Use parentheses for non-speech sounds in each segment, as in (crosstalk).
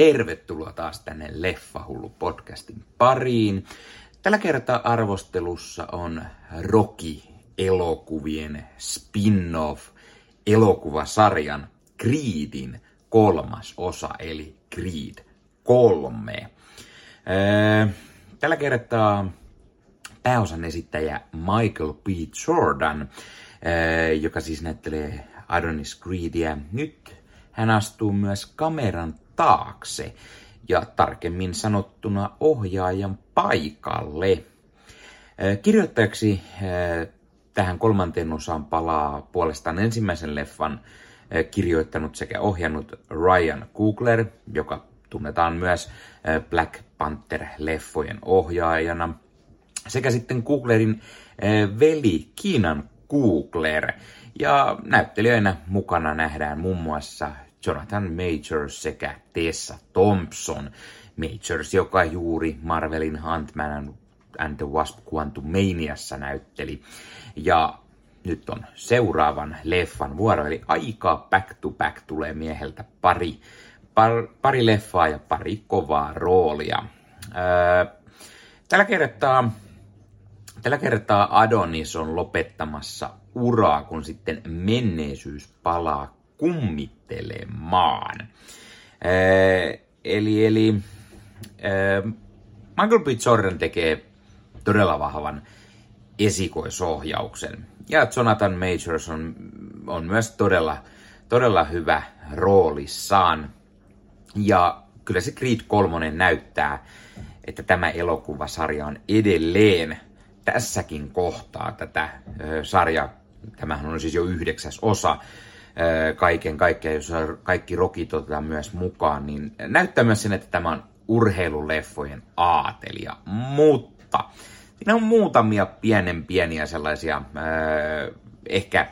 Tervetuloa taas tänne Leffahullu podcastin pariin. Tällä kertaa arvostelussa on Rocky-elokuvien spin-off elokuvasarjan Creedin kolmas osa, eli Creed 3. Tällä kertaa pääosan esittäjä Michael P. Jordan, joka siis näyttelee Adonis Creedia. Nyt hän astuu myös kameran taakse ja tarkemmin sanottuna ohjaajan paikalle. Kirjoittajaksi tähän kolmanteen osaan palaa puolestaan ensimmäisen leffan kirjoittanut sekä ohjannut Ryan Coogler, joka tunnetaan myös Black Panther-leffojen ohjaajana, sekä sitten Cooglerin veli Kiinan Coogler. Ja näyttelijöinä mukana nähdään muun muassa Jonathan Majors sekä Tessa Thompson. Majors, joka juuri Marvelin Ant-Man and the Wasp Quantumaniassa näytteli. Ja nyt on seuraavan leffan vuoro, eli aika back to back tulee mieheltä pari, par, pari leffaa ja pari kovaa roolia. Öö, tällä kertaa Tällä kertaa Adonis on lopettamassa uraa, kun sitten menneisyys palaa kummittelemaan. Ee, eli eli ee, Michael B. Jordan tekee todella vahvan esikoisohjauksen. Ja Jonathan Majors on, on myös todella, todella hyvä roolissaan. Ja kyllä se Creed 3 näyttää, että tämä elokuvasarja on edelleen tässäkin kohtaa tätä sarjaa. Tämähän on siis jo yhdeksäs osa kaiken kaikkiaan, jos kaikki rokit otetaan myös mukaan, niin näyttää myös sen, että tämä on urheiluleffojen aatelia. Mutta siinä on muutamia pienen pieniä sellaisia ehkä,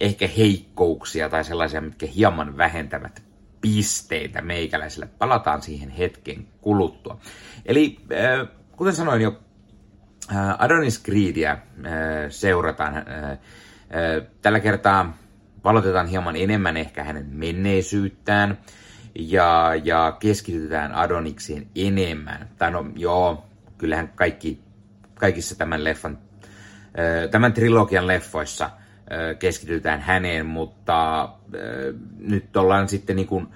ehkä heikkouksia tai sellaisia, mitkä hieman vähentävät pisteitä meikäläisille. Palataan siihen hetken kuluttua. Eli kuten sanoin jo, Adonis Creedia seurataan. Tällä kertaa valotetaan hieman enemmän ehkä hänen menneisyyttään ja, ja keskitytään Adonikseen enemmän. Tai no joo, kyllähän kaikki, kaikissa tämän leffan, tämän trilogian leffoissa keskitytään häneen, mutta nyt ollaan sitten niin kuin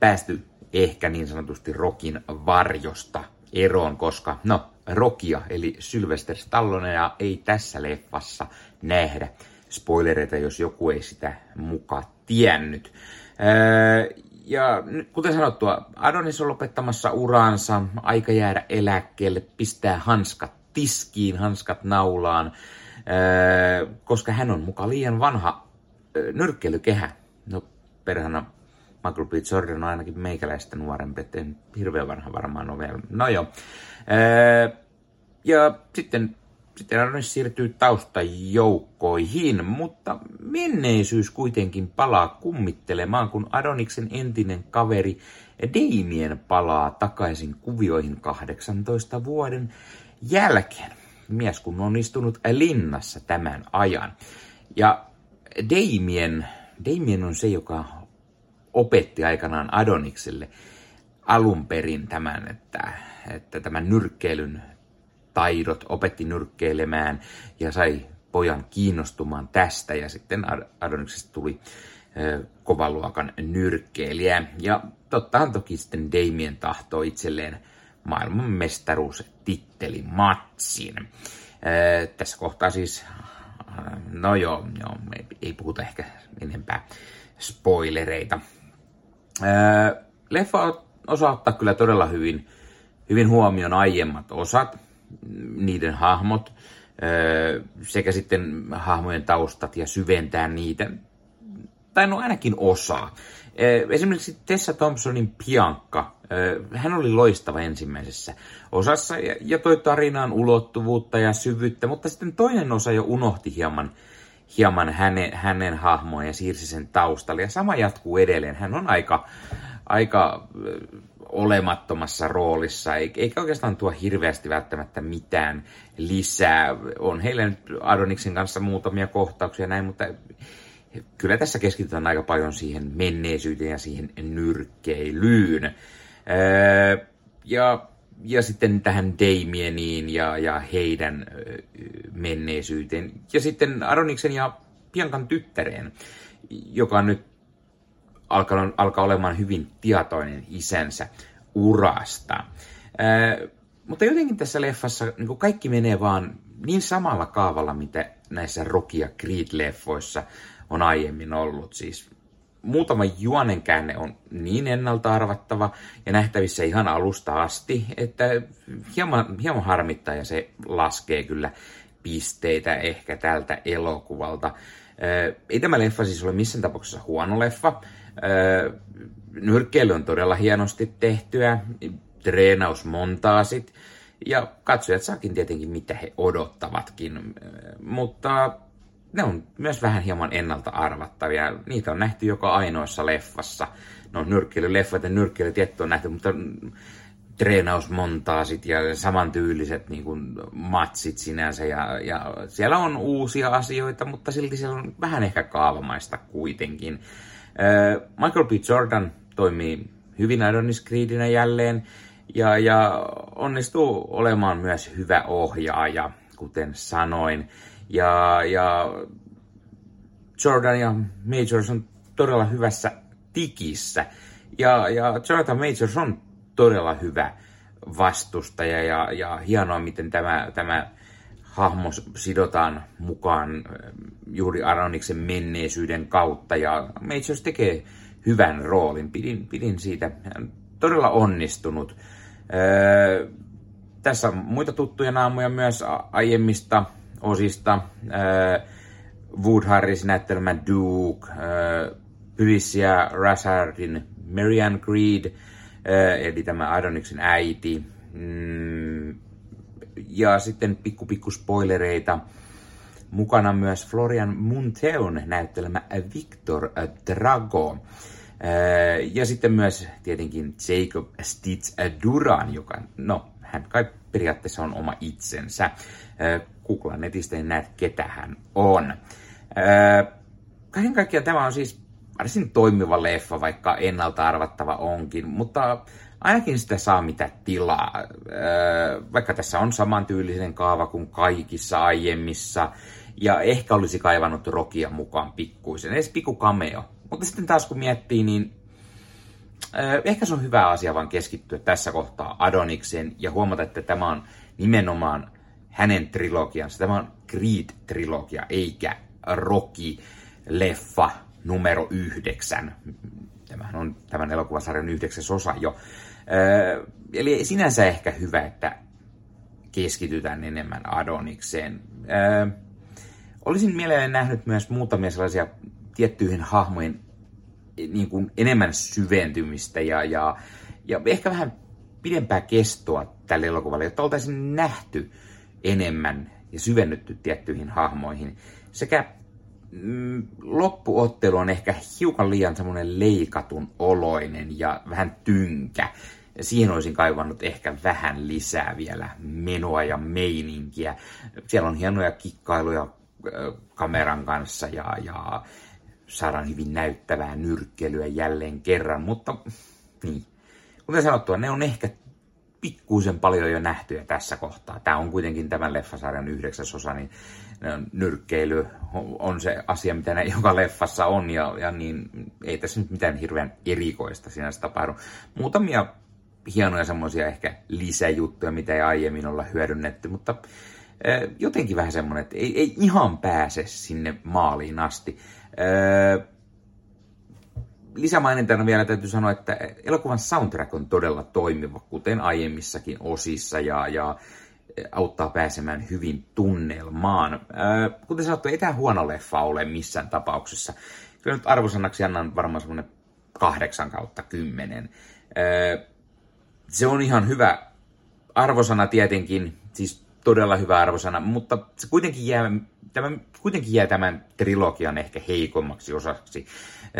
päästy ehkä niin sanotusti Rokin varjosta eroon, koska no, Rokia eli Sylvester Stallonea ei tässä leffassa nähdä spoilereita, jos joku ei sitä muka tiennyt. Öö, ja kuten sanottua, Adonis on lopettamassa uraansa, aika jäädä eläkkeelle, pistää hanskat tiskiin, hanskat naulaan, öö, koska hän on muka liian vanha öö, nyrkkeilykehä. No perhana Michael B. Jordan on ainakin meikäläistä nuorempi, että hirveän vanha varmaan ole vielä. No joo. Ja sitten sitten Adonis siirtyy taustajoukkoihin, mutta menneisyys kuitenkin palaa kummittelemaan, kun Adoniksen entinen kaveri Damien palaa takaisin kuvioihin 18 vuoden jälkeen. Mies kun on istunut linnassa tämän ajan. Ja Damien, Damien on se, joka opetti aikanaan Adonikselle alun perin tämän, että, että tämän nyrkkeilyn taidot, opetti nyrkkeilemään ja sai pojan kiinnostumaan tästä ja sitten Adoniksesta tuli kovaluokan nyrkkeilijä. Ja tottahan toki sitten Damien tahtoo itselleen maailman matsin. Tässä kohtaa siis, no joo, joo ei, ei puhuta ehkä enempää spoilereita. Leffa osaa ottaa kyllä todella hyvin, hyvin huomioon aiemmat osat niiden hahmot sekä sitten hahmojen taustat ja syventää niitä, tai no ainakin osaa. Esimerkiksi Tessa Thompsonin Piankka, hän oli loistava ensimmäisessä osassa ja, toi tarinaan ulottuvuutta ja syvyyttä, mutta sitten toinen osa jo unohti hieman, hieman hänen, hänen hahmoa ja siirsi sen taustalle. Ja sama jatkuu edelleen. Hän on aika, aika olemattomassa roolissa, eikä oikeastaan tuo hirveästi välttämättä mitään lisää. On heillä nyt Adoniksen kanssa muutamia kohtauksia näin, mutta kyllä tässä keskitytään aika paljon siihen menneisyyteen ja siihen nyrkkeilyyn. Ja, ja sitten tähän Damieniin ja, ja heidän menneisyyteen. Ja sitten Aroniksen ja Piankan tyttäreen, joka nyt alkaa, alkaa olemaan hyvin tietoinen isänsä urasta. Ää, mutta jotenkin tässä leffassa niin kaikki menee vaan niin samalla kaavalla, mitä näissä Rocky ja Creed-leffoissa on aiemmin ollut. Siis muutama juonen käänne on niin ennalta arvattava ja nähtävissä ihan alusta asti, että hieman, hieman harmittaa ja se laskee kyllä pisteitä ehkä tältä elokuvalta. Ei tämä leffa siis ole missään tapauksessa huono leffa. Nyrkkeily on todella hienosti tehtyä, treenausmontaasit ja katsojat saakin tietenkin mitä he odottavatkin, mutta ne on myös vähän hieman ennalta arvattavia. Niitä on nähty joka ainoassa leffassa. No nyrkkeilyleffat ja nyrkkeilytietto on nähty, mutta treenausmontaasit ja samantyyliset niin kuin, matsit sinänsä. Ja, ja siellä on uusia asioita, mutta silti siellä on vähän ehkä kaavamaista kuitenkin. Michael B. Jordan toimii hyvin Adonis Creedinä jälleen ja, ja onnistuu olemaan myös hyvä ohjaaja, kuten sanoin. Ja, ja Jordan ja Majors on todella hyvässä tikissä. Ja, ja Jonathan Majors on todella hyvä vastustaja ja, ja hienoa, miten tämä, tämä hahmo sidotaan mukaan äh, juuri Aroniksen menneisyyden kautta ja Majors tekee hyvän roolin. Pidin, pidin siitä todella onnistunut. Öö, tässä on muita tuttuja naamoja myös aiemmista osista. Öö, Wood Harris näyttelemä Duke, öö, Rashardin Marianne Creed, öö, eli tämä Adoniksen äiti. Mm, ja sitten pikku pikku spoilereita. Mukana myös Florian Munteon näyttelemä Victor Drago. Ja sitten myös tietenkin Jacob Stitch Duran, joka, no, hän kai periaatteessa on oma itsensä. Googlaan netistä niin näet, ketä hän on. Kaiken kaikkiaan tämä on siis varsin toimiva leffa, vaikka ennalta arvattava onkin, mutta ainakin sitä saa mitä tilaa. Vaikka tässä on samantyylinen kaava kuin kaikissa aiemmissa, ja ehkä olisi kaivannut Rokia mukaan pikkuisen, edes pikku cameo. Mutta sitten taas kun miettii, niin ehkä se on hyvä asia vaan keskittyä tässä kohtaa Adonikseen ja huomata, että tämä on nimenomaan hänen trilogiansa. Tämä on Creed-trilogia, eikä Rocky-leffa numero yhdeksän. Tämähän on tämän elokuvasarjan yhdeksäs osa jo. Eli sinänsä ehkä hyvä, että keskitytään enemmän Adonikseen. Olisin mielelläni nähnyt myös muutamia sellaisia tiettyihin hahmojen niin kuin enemmän syventymistä ja, ja, ja ehkä vähän pidempää kestoa tälle elokuvalle, jotta oltaisiin nähty enemmän ja syvennytty tiettyihin hahmoihin. Sekä loppuottelu on ehkä hiukan liian semmoinen leikatun oloinen ja vähän tynkä. Siihen olisin kaivannut ehkä vähän lisää vielä menoa ja meininkiä. Siellä on hienoja kikkailuja kameran kanssa ja, ja saadaan hyvin näyttävää nyrkkelyä jälleen kerran, mutta niin. Kuten sanottua, ne on ehkä pikkuisen paljon jo nähtyä tässä kohtaa. Tämä on kuitenkin tämän leffasarjan yhdeksäs osa, niin nyrkkeily on se asia, mitä ne joka leffassa on, ja, ja niin ei tässä nyt mitään hirveän erikoista sinänsä tapahdu. Muutamia hienoja semmoisia ehkä lisäjuttuja, mitä ei aiemmin olla hyödynnetty, mutta jotenkin vähän semmoinen, että ei, ei ihan pääse sinne maaliin asti. Lisämainintana vielä täytyy sanoa, että elokuvan soundtrack on todella toimiva, kuten aiemmissakin osissa, ja, ja auttaa pääsemään hyvin tunnelmaan. Kuten sanottu, ei tämä huono leffa ole missään tapauksessa. Kyllä nyt arvosanaksi annan varmaan semmoinen kahdeksan kautta kymmenen. Se on ihan hyvä arvosana tietenkin, siis todella hyvä arvosana, mutta se kuitenkin jää, tämä kuitenkin jää tämän trilogian ehkä heikommaksi osaksi.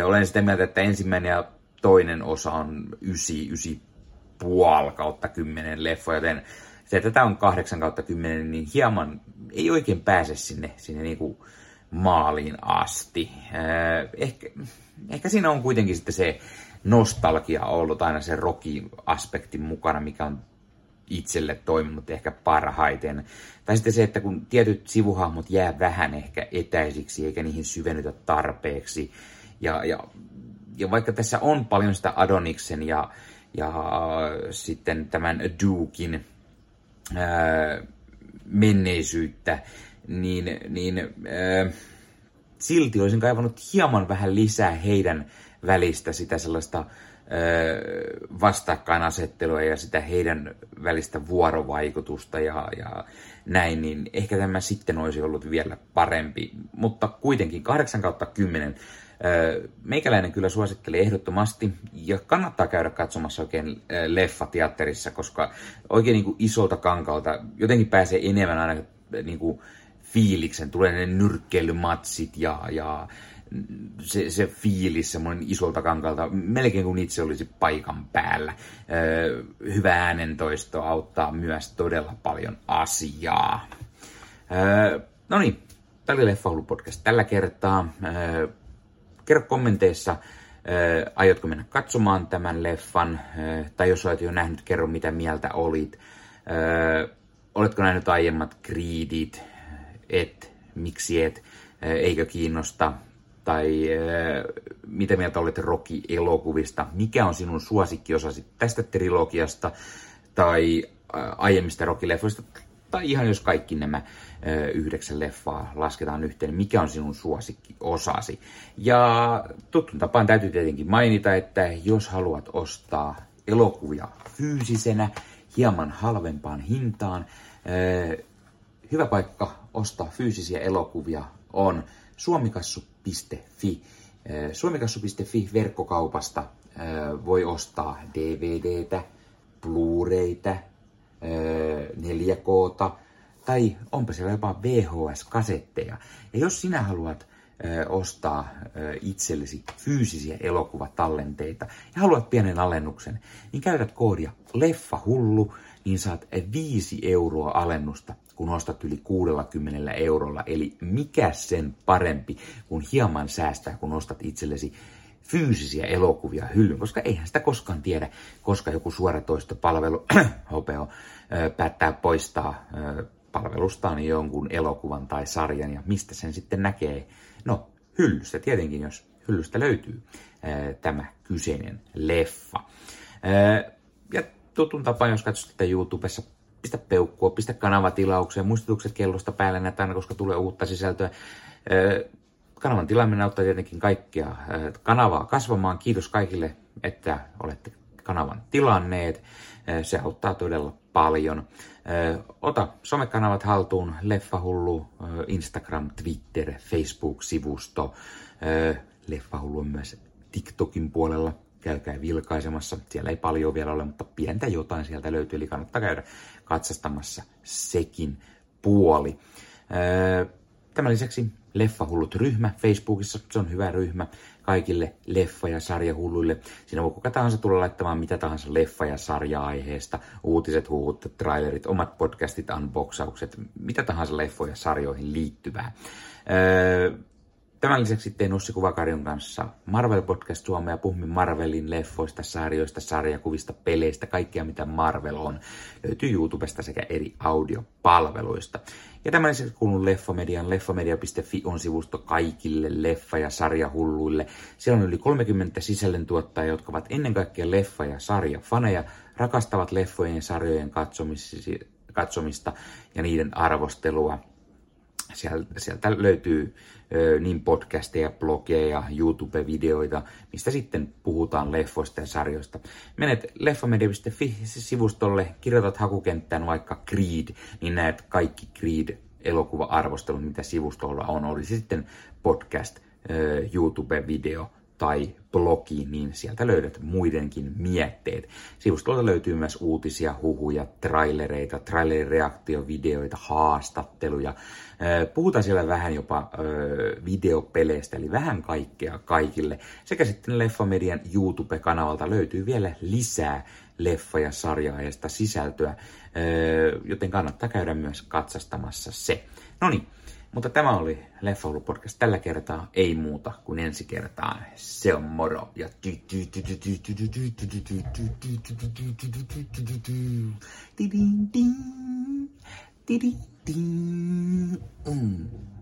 Olen sitä mieltä, että ensimmäinen ja toinen osa on ysi, ysi puol kautta kymmenen leffa, joten se, että tämä on kahdeksan kautta kymmenen, niin hieman ei oikein pääse sinne, sinne niin kuin maaliin asti. Ehkä, ehkä siinä on kuitenkin sitten se nostalgia ollut aina se roki-aspekti mukana, mikä on itselle toiminut ehkä parhaiten. Tai sitten se, että kun tietyt sivuhahmot jää vähän ehkä etäisiksi eikä niihin syvennytä tarpeeksi. Ja, ja, ja vaikka tässä on paljon sitä Adoniksen ja, ja sitten tämän Dukin ää, menneisyyttä, niin, niin ää, silti olisin kaivannut hieman vähän lisää heidän välistä sitä sellaista vastakkainasettelua ja sitä heidän välistä vuorovaikutusta ja, ja näin, niin ehkä tämä sitten olisi ollut vielä parempi. Mutta kuitenkin 8 kautta 10 Meikäläinen kyllä suosittelee ehdottomasti ja kannattaa käydä katsomassa oikein leffa teatterissa, koska oikein niin kuin isolta kankalta jotenkin pääsee enemmän aina niin kuin fiiliksen, tulee ne nyrkkeilymatsit ja, ja se, se fiilis semmoinen isolta kankalta, melkein kuin itse olisi paikan päällä. hyvä äänentoisto auttaa myös todella paljon asiaa. no niin, tämä oli Leffa podcast tällä kertaa. Kerro kommenteissa, aiotko mennä katsomaan tämän leffan, tai jos olet jo nähnyt, kerro mitä mieltä olit. oletko nähnyt aiemmat Creedit, et, miksi et, eikö kiinnosta, tai äh, mitä mieltä olet Rocky-elokuvista, mikä on sinun suosikkiosasi tästä trilogiasta, tai aiemmista Rocky-leffoista, tai ihan jos kaikki nämä yhdeksän leffaa lasketaan yhteen, mikä on sinun suosikkiosasi. Ja tuttuun tapaan täytyy tietenkin mainita, että jos haluat ostaa elokuvia fyysisenä, hieman halvempaan hintaan, hyvä paikka ostaa fyysisiä elokuvia on suomikassu.fi. Suomikassu.fi verkkokaupasta voi ostaa DVDtä, Blu-raytä, 4 k tai onpa siellä jopa VHS-kasetteja. Ja jos sinä haluat ostaa itsellesi fyysisiä elokuvatallenteita ja haluat pienen alennuksen, niin käytät koodia LEFFAHULLU, niin saat 5 euroa alennusta kun ostat yli 60 eurolla. Eli mikä sen parempi, kun hieman säästää, kun ostat itsellesi fyysisiä elokuvia hyllyn, koska eihän sitä koskaan tiedä, koska joku suoratoistopalvelu (clears throat) HPO päättää poistaa palvelustaan jonkun elokuvan tai sarjan ja mistä sen sitten näkee. No, hyllystä tietenkin, jos hyllystä löytyy tämä kyseinen leffa. Ja tutun tapaan, jos katsot tätä YouTubessa pistä peukkua, pistä kanavatilaukseen, muistutukset kellosta päälle näitä aina, koska tulee uutta sisältöä. Kanavan tilaaminen auttaa tietenkin kaikkia kanavaa kasvamaan. Kiitos kaikille, että olette kanavan tilanneet. Se auttaa todella paljon. Ota somekanavat haltuun, Leffahullu, Instagram, Twitter, Facebook-sivusto. Leffahullu on myös TikTokin puolella käykää vilkaisemassa. Siellä ei paljon vielä ole, mutta pientä jotain sieltä löytyy, eli kannattaa käydä katsastamassa sekin puoli. Tämän lisäksi Leffahullut ryhmä Facebookissa, se on hyvä ryhmä kaikille leffa- ja sarjahulluille. Siinä voi kuka tahansa tulla laittamaan mitä tahansa leffa- ja sarja-aiheesta, uutiset, huhut, trailerit, omat podcastit, unboxaukset, mitä tahansa leffoja ja sarjoihin liittyvää. Tämän lisäksi tein Ossi Kuvakarjon kanssa Marvel Podcast Suomea, puhumme Marvelin leffoista, sarjoista, sarjakuvista, peleistä, kaikkea mitä Marvel on. Löytyy YouTubesta sekä eri audiopalveluista. Ja tämän lisäksi kuulun Leffamedian. Leffamedia.fi on sivusto kaikille leffa- ja sarjahulluille. Siellä on yli 30 sisällöntuottajia, jotka ovat ennen kaikkea leffa- ja sarjafaneja, rakastavat leffojen ja sarjojen katsomista ja niiden arvostelua Sieltä, sieltä löytyy ö, niin podcasteja, blogeja, YouTube-videoita, mistä sitten puhutaan leffoista ja sarjoista. Menet leffamedia.fi-sivustolle, kirjoitat hakukenttään vaikka Creed, niin näet kaikki Creed-elokuva-arvostelut, mitä sivustolla on. Olisi sitten podcast, YouTube-video tai blogi, niin sieltä löydät muidenkin mietteet. Sivustolta löytyy myös uutisia, huhuja, trailereita, trailerireaktiovideoita, haastatteluja. Puhutaan siellä vähän jopa videopeleistä, eli vähän kaikkea kaikille. Sekä sitten Leffamedian YouTube-kanavalta löytyy vielä lisää leffa- ja sarjaajeista sisältöä, joten kannattaa käydä myös katsastamassa se. No niin, Mutta tämä oli Leffoulu podcast tällä kertaa, ei muuta kuin ensi kertaan. Se on moro. Ja Mm.